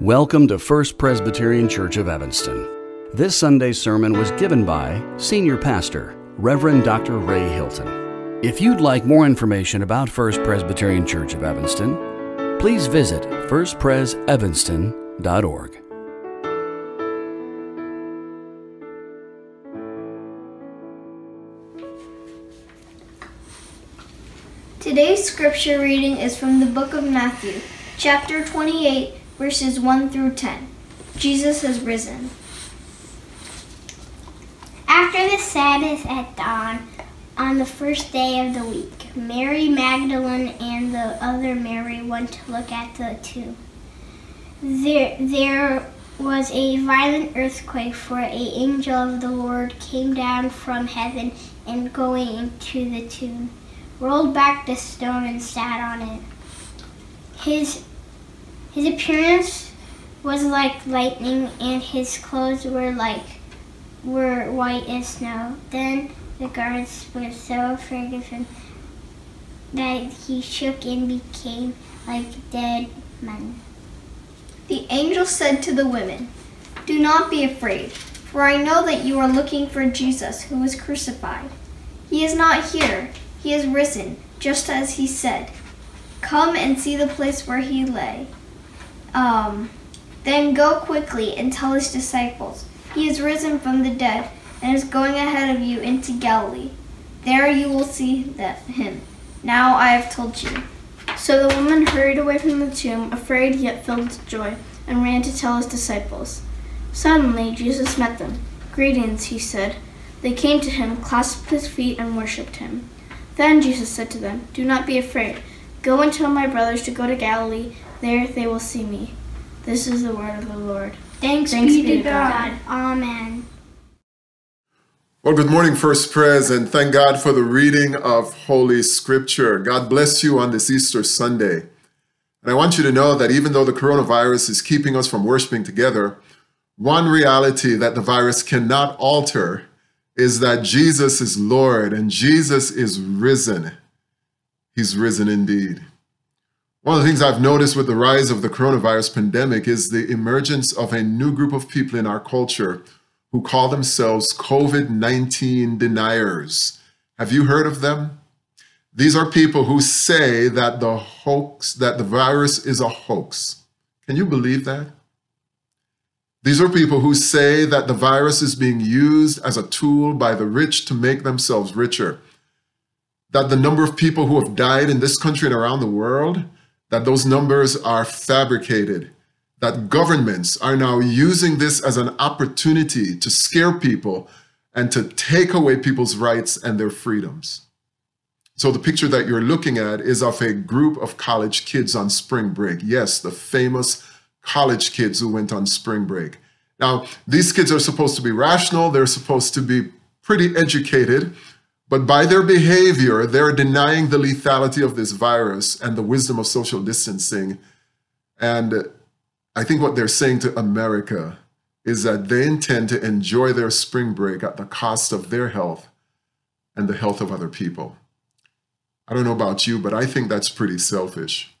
Welcome to First Presbyterian Church of Evanston. This Sunday's sermon was given by Senior Pastor, Reverend Dr. Ray Hilton. If you'd like more information about First Presbyterian Church of Evanston, please visit firstpresevanston.org. Today's scripture reading is from the book of Matthew, chapter 28, verses 1 through 10. Jesus has risen. After the Sabbath at dawn, on the first day of the week, Mary Magdalene and the other Mary went to look at the tomb. There, there was a violent earthquake, for an angel of the Lord came down from heaven and going into the tomb, rolled back the stone and sat on it. His his appearance was like lightning, and his clothes were like were white as snow. Then the guards were so afraid of him that he shook and became like dead men. The angel said to the women, Do not be afraid, for I know that you are looking for Jesus who was crucified. He is not here, he is risen, just as he said. Come and see the place where he lay. Um, then go quickly and tell his disciples, He is risen from the dead and is going ahead of you into Galilee. There you will see that, him. Now I have told you. So the woman hurried away from the tomb, afraid yet filled with joy, and ran to tell his disciples. Suddenly Jesus met them. Greetings, he said. They came to him, clasped his feet, and worshipped him. Then Jesus said to them, Do not be afraid. Go and tell my brothers to go to Galilee. There they will see me. This is the word of the Lord. Thanks, Thanks be, be to to God. God. Amen. Well, good morning, First Pres, and thank God for the reading of Holy Scripture. God bless you on this Easter Sunday. And I want you to know that even though the coronavirus is keeping us from worshiping together, one reality that the virus cannot alter is that Jesus is Lord and Jesus is risen. He's risen indeed. One of the things I've noticed with the rise of the coronavirus pandemic is the emergence of a new group of people in our culture who call themselves COVID 19 deniers. Have you heard of them? These are people who say that the hoax, that the virus is a hoax. Can you believe that? These are people who say that the virus is being used as a tool by the rich to make themselves richer. That the number of people who have died in this country and around the world, that those numbers are fabricated that governments are now using this as an opportunity to scare people and to take away people's rights and their freedoms. So, the picture that you're looking at is of a group of college kids on spring break. Yes, the famous college kids who went on spring break. Now, these kids are supposed to be rational, they're supposed to be pretty educated, but by their behavior, they're denying the lethality of this virus and the wisdom of social distancing. And I think what they're saying to America is that they intend to enjoy their spring break at the cost of their health and the health of other people. I don't know about you, but I think that's pretty selfish.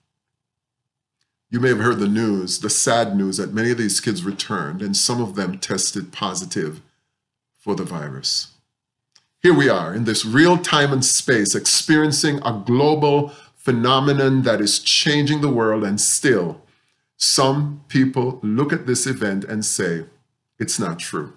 You may have heard the news, the sad news that many of these kids returned and some of them tested positive for the virus. Here we are in this real time and space experiencing a global phenomenon that is changing the world and still some people look at this event and say, it's not true.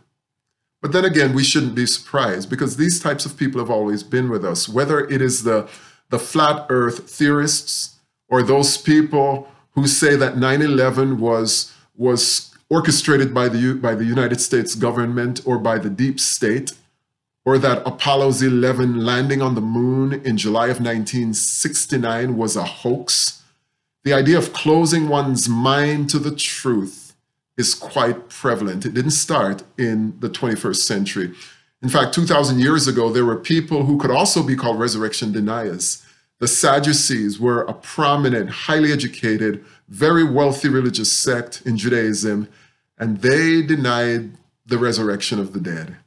But then again, we shouldn't be surprised because these types of people have always been with us, whether it is the, the flat earth theorists or those people who say that 9 11 was, was orchestrated by the, by the United States government or by the deep state, or that Apollo's 11 landing on the moon in July of 1969 was a hoax the idea of closing one's mind to the truth is quite prevalent. It didn't start in the 21st century. In fact, 2,000 years ago, there were people who could also be called resurrection deniers. The Sadducees were a prominent, highly educated, very wealthy religious sect in Judaism, and they denied the resurrection of the dead.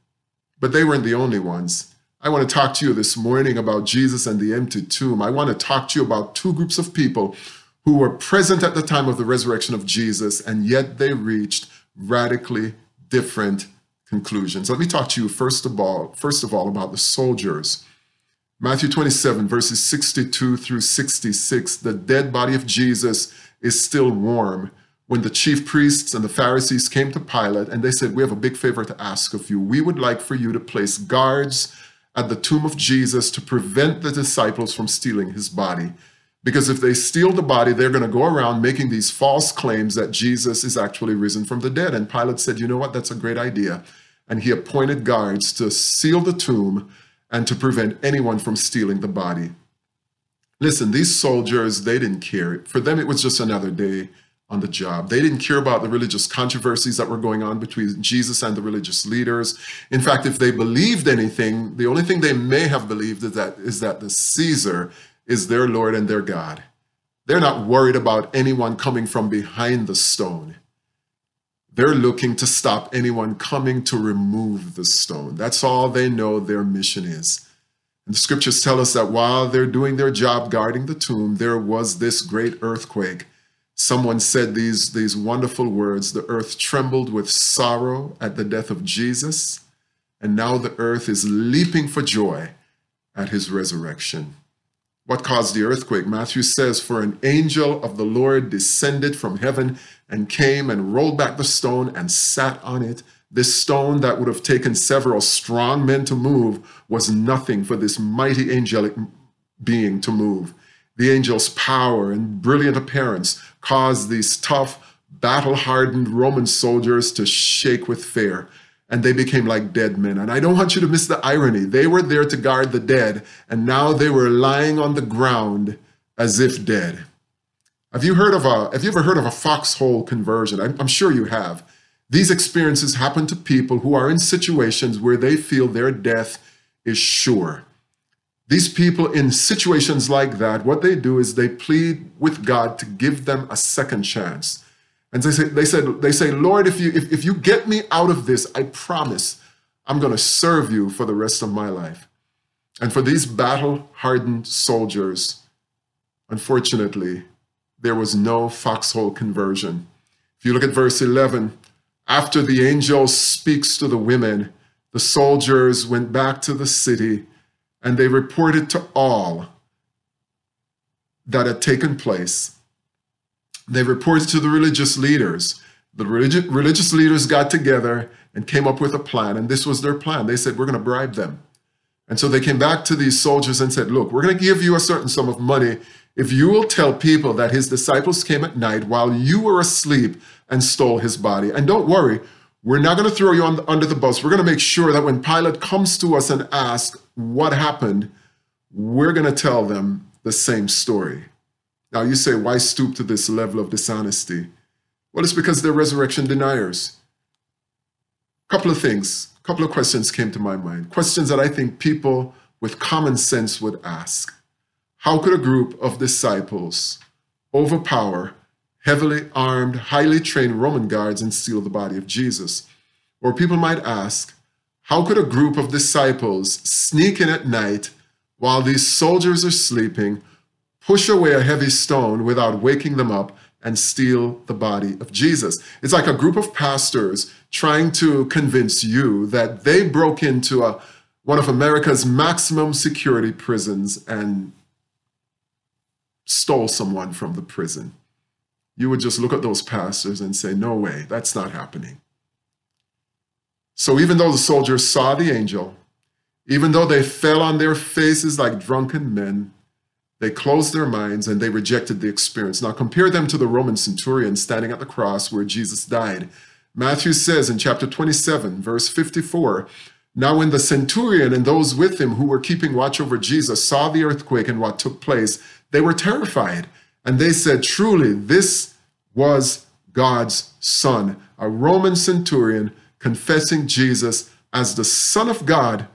But they weren't the only ones. I want to talk to you this morning about Jesus and the empty tomb. I want to talk to you about two groups of people who were present at the time of the resurrection of Jesus, and yet they reached radically different conclusions. Let me talk to you first of all, first of all about the soldiers. Matthew 27, verses 62 through 66, the dead body of Jesus is still warm when the chief priests and the Pharisees came to Pilate and they said, We have a big favor to ask of you. We would like for you to place guards at the tomb of Jesus to prevent the disciples from stealing his body. Because if they steal the body, they're going to go around making these false claims that Jesus is actually risen from the dead. And Pilate said, You know what? That's a great idea. And he appointed guards to seal the tomb and to prevent anyone from stealing the body. Listen, these soldiers, they didn't care. For them, it was just another day on the job. They didn't care about the religious controversies that were going on between Jesus and the religious leaders. In fact, if they believed anything, the only thing they may have believed is that, is that the Caesar is their Lord and their God. They're not worried about anyone coming from behind the stone. They're looking to stop anyone coming to remove the stone. That's all they know their mission is. And the scriptures tell us that while they're doing their job guarding the tomb, there was this great earthquake Someone said these, these wonderful words The earth trembled with sorrow at the death of Jesus, and now the earth is leaping for joy at his resurrection. What caused the earthquake? Matthew says, For an angel of the Lord descended from heaven and came and rolled back the stone and sat on it. This stone that would have taken several strong men to move was nothing for this mighty angelic being to move. The angel's power and brilliant appearance caused these tough, battle hardened Roman soldiers to shake with fear, and they became like dead men. And I don't want you to miss the irony. They were there to guard the dead, and now they were lying on the ground as if dead. Have you heard of a have you ever heard of a foxhole conversion? I'm, I'm sure you have. These experiences happen to people who are in situations where they feel their death is sure. These people in situations like that, what they do is they plead with God to give them a second chance. And they say, they said, they say, Lord, if you if, if you get me out of this, I promise I'm going to serve you for the rest of my life. And for these battle-hardened soldiers, unfortunately, there was no foxhole conversion. If you look at verse 11, after the angel speaks to the women, the soldiers went back to the city and they reported to all that had taken place. They reported to the religious leaders. The religi- religious leaders got together and came up with a plan, and this was their plan. They said, We're going to bribe them. And so they came back to these soldiers and said, Look, we're going to give you a certain sum of money if you will tell people that his disciples came at night while you were asleep and stole his body. And don't worry, we're not going to throw you the, under the bus. We're going to make sure that when Pilate comes to us and asks what happened, we're going to tell them the same story. Now, you say, why stoop to this level of dishonesty? Well, it's because they're resurrection deniers. A couple of things, a couple of questions came to my mind. Questions that I think people with common sense would ask. How could a group of disciples overpower heavily armed, highly trained Roman guards and steal the body of Jesus. Or people might ask, how could a group of disciples sneak in at night while these soldiers are sleeping, push away a heavy stone without waking them up, and steal the body of Jesus? It's like a group of pastors trying to convince you that they broke into a, one of America's maximum security prisons and stole someone from the prison you would just look at those pastors and say, No way, that's not happening. So even though the soldiers saw the angel, even though they fell on their faces like drunken men, they closed their minds and they rejected the experience. Now compare them to the Roman centurion standing at the cross where Jesus died. Matthew says in chapter 27, verse 54, Now when the centurion and those with him who were keeping watch over Jesus saw the earthquake and what took place, they were terrified and they said, Truly, this was God's Son, a Roman centurion confessing Jesus as the Son of God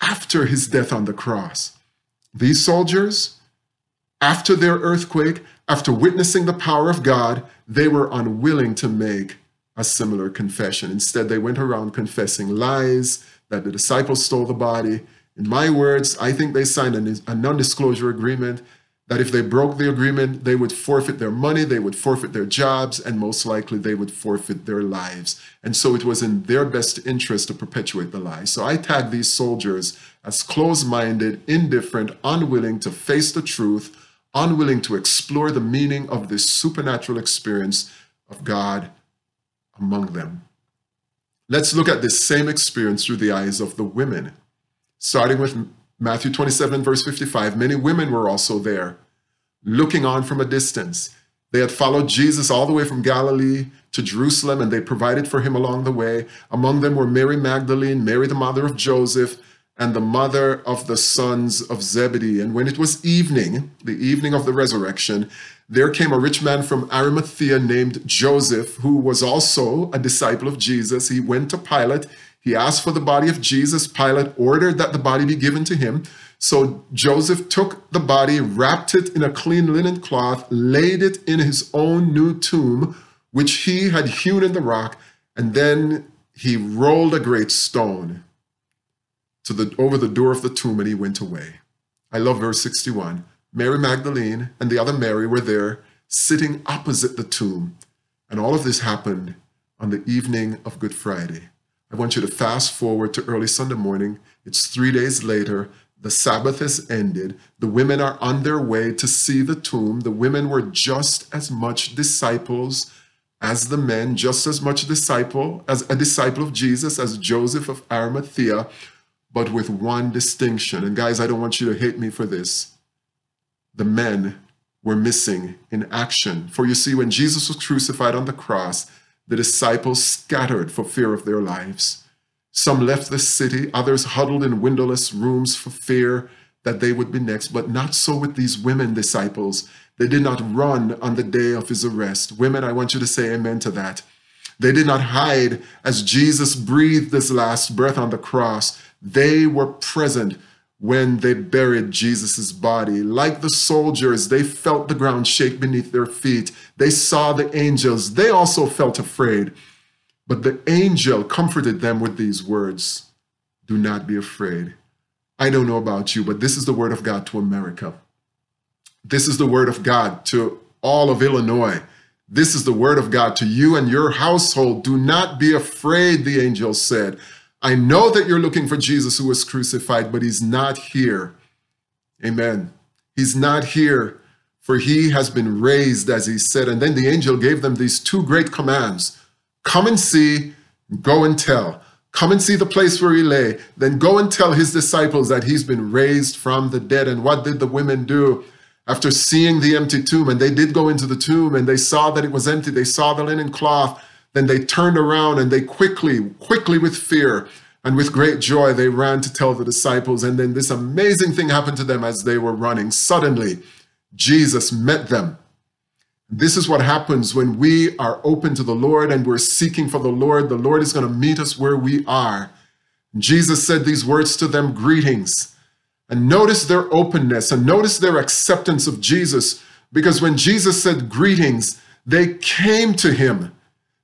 after his death on the cross. These soldiers, after their earthquake, after witnessing the power of God, they were unwilling to make a similar confession. Instead, they went around confessing lies that the disciples stole the body. In my words, I think they signed a non disclosure agreement that if they broke the agreement, they would forfeit their money, they would forfeit their jobs, and most likely they would forfeit their lives. And so it was in their best interest to perpetuate the lie. So I tag these soldiers as close minded, indifferent, unwilling to face the truth, unwilling to explore the meaning of this supernatural experience of God among them. Let's look at this same experience through the eyes of the women. Starting with Matthew 27, verse 55, many women were also there, looking on from a distance. They had followed Jesus all the way from Galilee to Jerusalem, and they provided for him along the way. Among them were Mary Magdalene, Mary, the mother of Joseph, and the mother of the sons of Zebedee. And when it was evening, the evening of the resurrection, there came a rich man from Arimathea named Joseph, who was also a disciple of Jesus. He went to Pilate he asked for the body of Jesus. Pilate ordered that the body be given to him. So Joseph took the body, wrapped it in a clean linen cloth, laid it in his own new tomb, which he had hewn in the rock, and then he rolled a great stone to the, over the door of the tomb and he went away. I love verse 61. Mary Magdalene and the other Mary were there sitting opposite the tomb. And all of this happened on the evening of Good Friday. I want you to fast forward to early Sunday morning. It's three days later. The Sabbath has ended. The women are on their way to see the tomb. The women were just as much disciples as the men, just as much disciple as a disciple of Jesus as Joseph of Arimathea, but with one distinction. And guys, I don't want you to hate me for this. The men were missing in action. For you see, when Jesus was crucified on the cross, the disciples scattered for fear of their lives. Some left the city, others huddled in windowless rooms for fear that they would be next. But not so with these women disciples. They did not run on the day of his arrest. Women, I want you to say amen to that. They did not hide as Jesus breathed his last breath on the cross. They were present when they buried Jesus' body. Like the soldiers, they felt the ground shake beneath their feet. They saw the angels. They also felt afraid. But the angel comforted them with these words Do not be afraid. I don't know about you, but this is the word of God to America. This is the word of God to all of Illinois. This is the word of God to you and your household. Do not be afraid, the angel said. I know that you're looking for Jesus who was crucified, but he's not here. Amen. He's not here, for he has been raised, as he said. And then the angel gave them these two great commands come and see, go and tell. Come and see the place where he lay. Then go and tell his disciples that he's been raised from the dead. And what did the women do? After seeing the empty tomb, and they did go into the tomb and they saw that it was empty, they saw the linen cloth then they turned around and they quickly, quickly with fear and with great joy, they ran to tell the disciples. And then this amazing thing happened to them as they were running. Suddenly, Jesus met them. This is what happens when we are open to the Lord and we're seeking for the Lord. The Lord is going to meet us where we are. Jesus said these words to them Greetings. And notice their openness and notice their acceptance of Jesus. Because when Jesus said greetings, they came to him.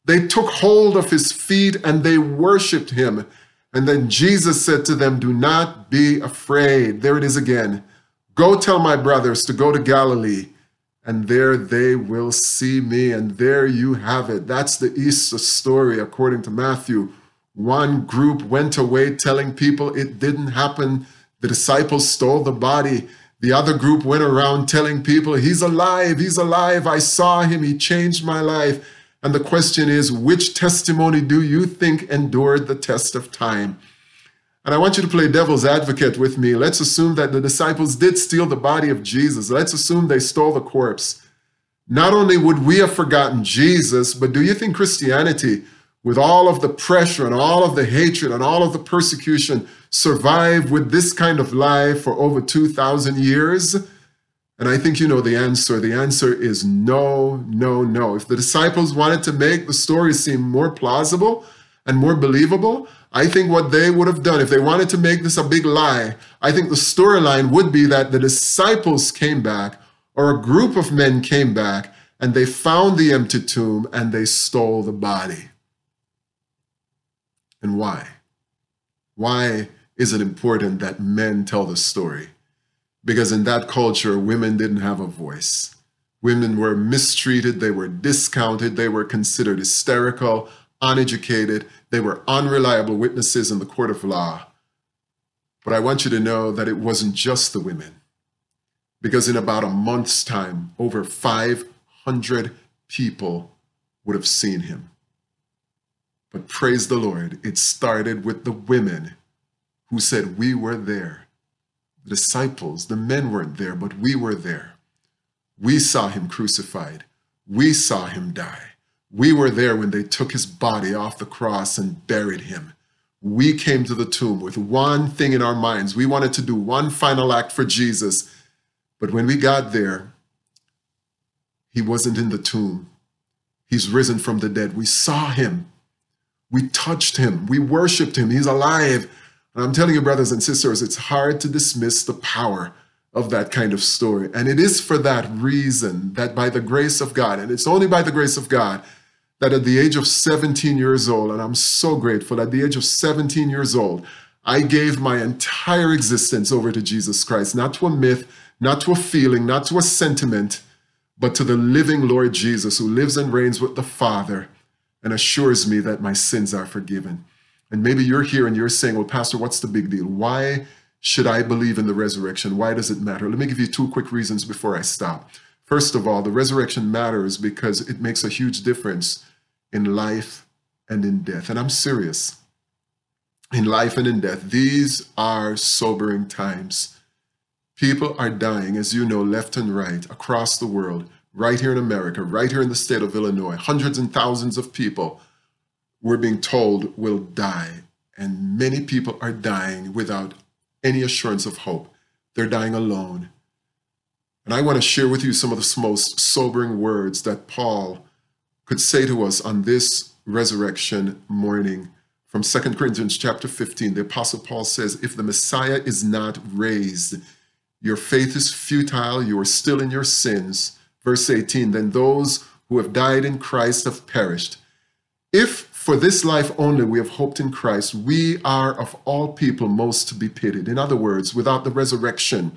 They took hold of his feet and they worshiped him. And then Jesus said to them, Do not be afraid. There it is again. Go tell my brothers to go to Galilee, and there they will see me. And there you have it. That's the Easter story according to Matthew. One group went away telling people it didn't happen. The disciples stole the body. The other group went around telling people, He's alive, He's alive. I saw Him, He changed my life. And the question is, which testimony do you think endured the test of time? And I want you to play devil's advocate with me. Let's assume that the disciples did steal the body of Jesus. Let's assume they stole the corpse. Not only would we have forgotten Jesus, but do you think Christianity, with all of the pressure and all of the hatred and all of the persecution, survived with this kind of lie for over 2,000 years? And I think you know the answer. The answer is no, no, no. If the disciples wanted to make the story seem more plausible and more believable, I think what they would have done, if they wanted to make this a big lie, I think the storyline would be that the disciples came back or a group of men came back and they found the empty tomb and they stole the body. And why? Why is it important that men tell the story? because in that culture, women didn't have a voice. Women were mistreated, they were discounted, they were considered hysterical, uneducated, they were unreliable witnesses in the court of law. But I want you to know that it wasn't just the women, because in about a month's time, over 500 people would have seen him. But praise the Lord, it started with the women who said, We were there. The disciples, the men weren't there, but we were there. We saw him crucified. We saw him die. We were there when they took his body off the cross and buried him. We came to the tomb with one thing in our minds. We wanted to do one final act for Jesus. But when we got there, he wasn't in the tomb. He's risen from the dead. We saw him. We touched him. We worshiped him. He's alive. And I'm telling you, brothers and sisters, it's hard to dismiss the power of that kind of story. And it is for that reason that by the grace of God, and it's only by the grace of God, that at the age of 17 years old, and I'm so grateful, at the age of 17 years old, I gave my entire existence over to Jesus Christ, not to a myth, not to a feeling, not to a sentiment, but to the living Lord Jesus who lives and reigns with the Father and assures me that my sins are forgiven. And maybe you're here and you're saying, well, Pastor, what's the big deal? Why should I believe in the resurrection? Why does it matter? Let me give you two quick reasons before I stop. First of all, the resurrection matters because it makes a huge difference in life and in death. And I'm serious. In life and in death, these are sobering times. People are dying, as you know, left and right across the world, right here in America, right here in the state of Illinois. Hundreds and thousands of people we're being told will die. And many people are dying without any assurance of hope. They're dying alone. And I want to share with you some of the most sobering words that Paul could say to us on this resurrection morning from 2 Corinthians chapter 15. The apostle Paul says, if the Messiah is not raised, your faith is futile, you are still in your sins. Verse 18, then those who have died in Christ have perished. If for this life only we have hoped in Christ, we are of all people most to be pitied. In other words, without the resurrection,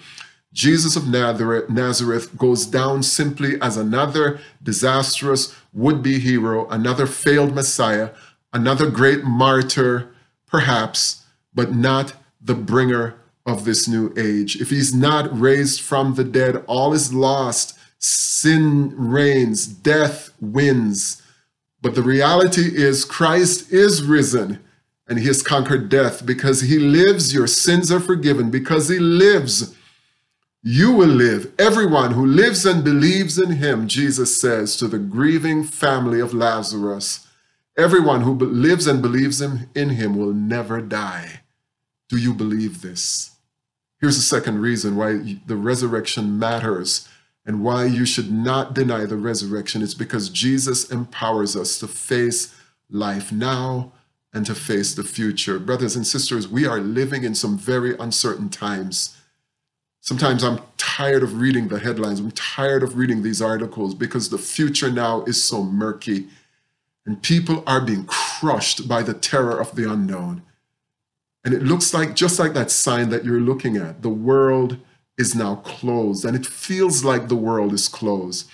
Jesus of Nazareth goes down simply as another disastrous would be hero, another failed Messiah, another great martyr, perhaps, but not the bringer of this new age. If he's not raised from the dead, all is lost. Sin reigns, death wins. But the reality is, Christ is risen and he has conquered death because he lives. Your sins are forgiven because he lives you will live. Everyone who lives and believes in him, Jesus says to the grieving family of Lazarus, everyone who lives and believes in him will never die. Do you believe this? Here's the second reason why the resurrection matters and why you should not deny the resurrection. It's because Jesus empowers us to face life now and to face the future. Brothers and sisters, we are living in some very uncertain times. Sometimes I'm tired of reading the headlines. I'm tired of reading these articles because the future now is so murky and people are being crushed by the terror of the unknown. And it looks like, just like that sign that you're looking at, the world is now closed and it feels like the world is closed.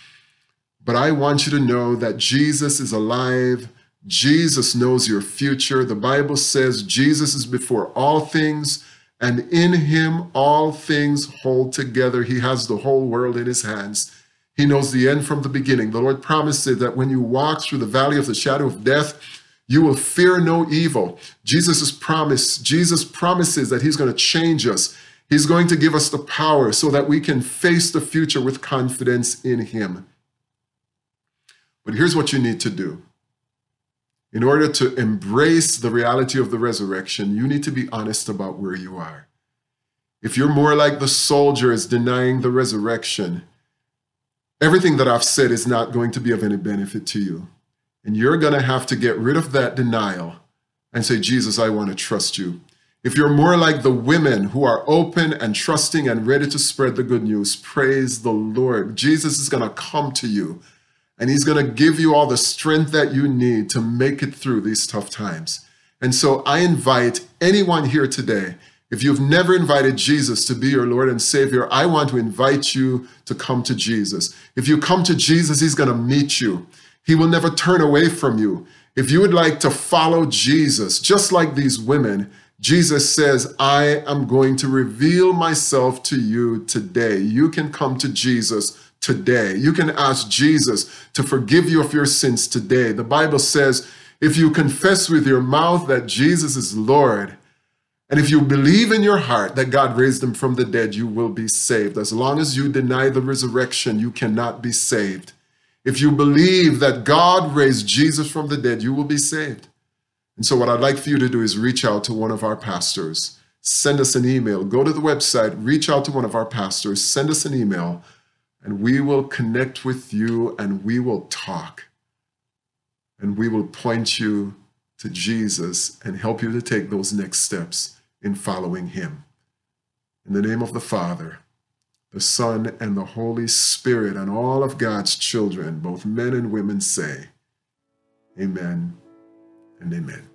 But I want you to know that Jesus is alive. Jesus knows your future. The Bible says Jesus is before all things and in him all things hold together. He has the whole world in his hands. He knows the end from the beginning. The Lord promises that when you walk through the valley of the shadow of death, you will fear no evil. Jesus' promise, Jesus promises that he's going to change us. He's going to give us the power so that we can face the future with confidence in him. But here's what you need to do. In order to embrace the reality of the resurrection, you need to be honest about where you are. If you're more like the soldiers denying the resurrection, everything that I've said is not going to be of any benefit to you. And you're going to have to get rid of that denial and say, Jesus, I want to trust you. If you're more like the women who are open and trusting and ready to spread the good news, praise the Lord. Jesus is going to come to you and He's going to give you all the strength that you need to make it through these tough times. And so I invite anyone here today, If you've never invited Jesus to be your Lord and Savior, I want to invite you to come to Jesus. If you come to Jesus, He's going to meet you. He will never turn away from you. If you would like to follow Jesus, just like these women, Jesus says, I am going to reveal myself to you today. You can come to Jesus today. You can ask Jesus to forgive you of your sins today. The Bible says, if you confess with your mouth that Jesus is Lord, and if you believe in your heart that God raised him from the dead, you will be saved. As long as you deny the resurrection, you cannot be saved. If you believe that God raised Jesus from the dead, you will be saved. And so, what I'd like for you to do is reach out to one of our pastors. Send us an email. Go to the website, reach out to one of our pastors, send us an email, and we will connect with you and we will talk. And we will point you to Jesus and help you to take those next steps in following him. In the name of the Father, the Son, and the Holy Spirit, and all of God's children, both men and women, say, Amen and amen.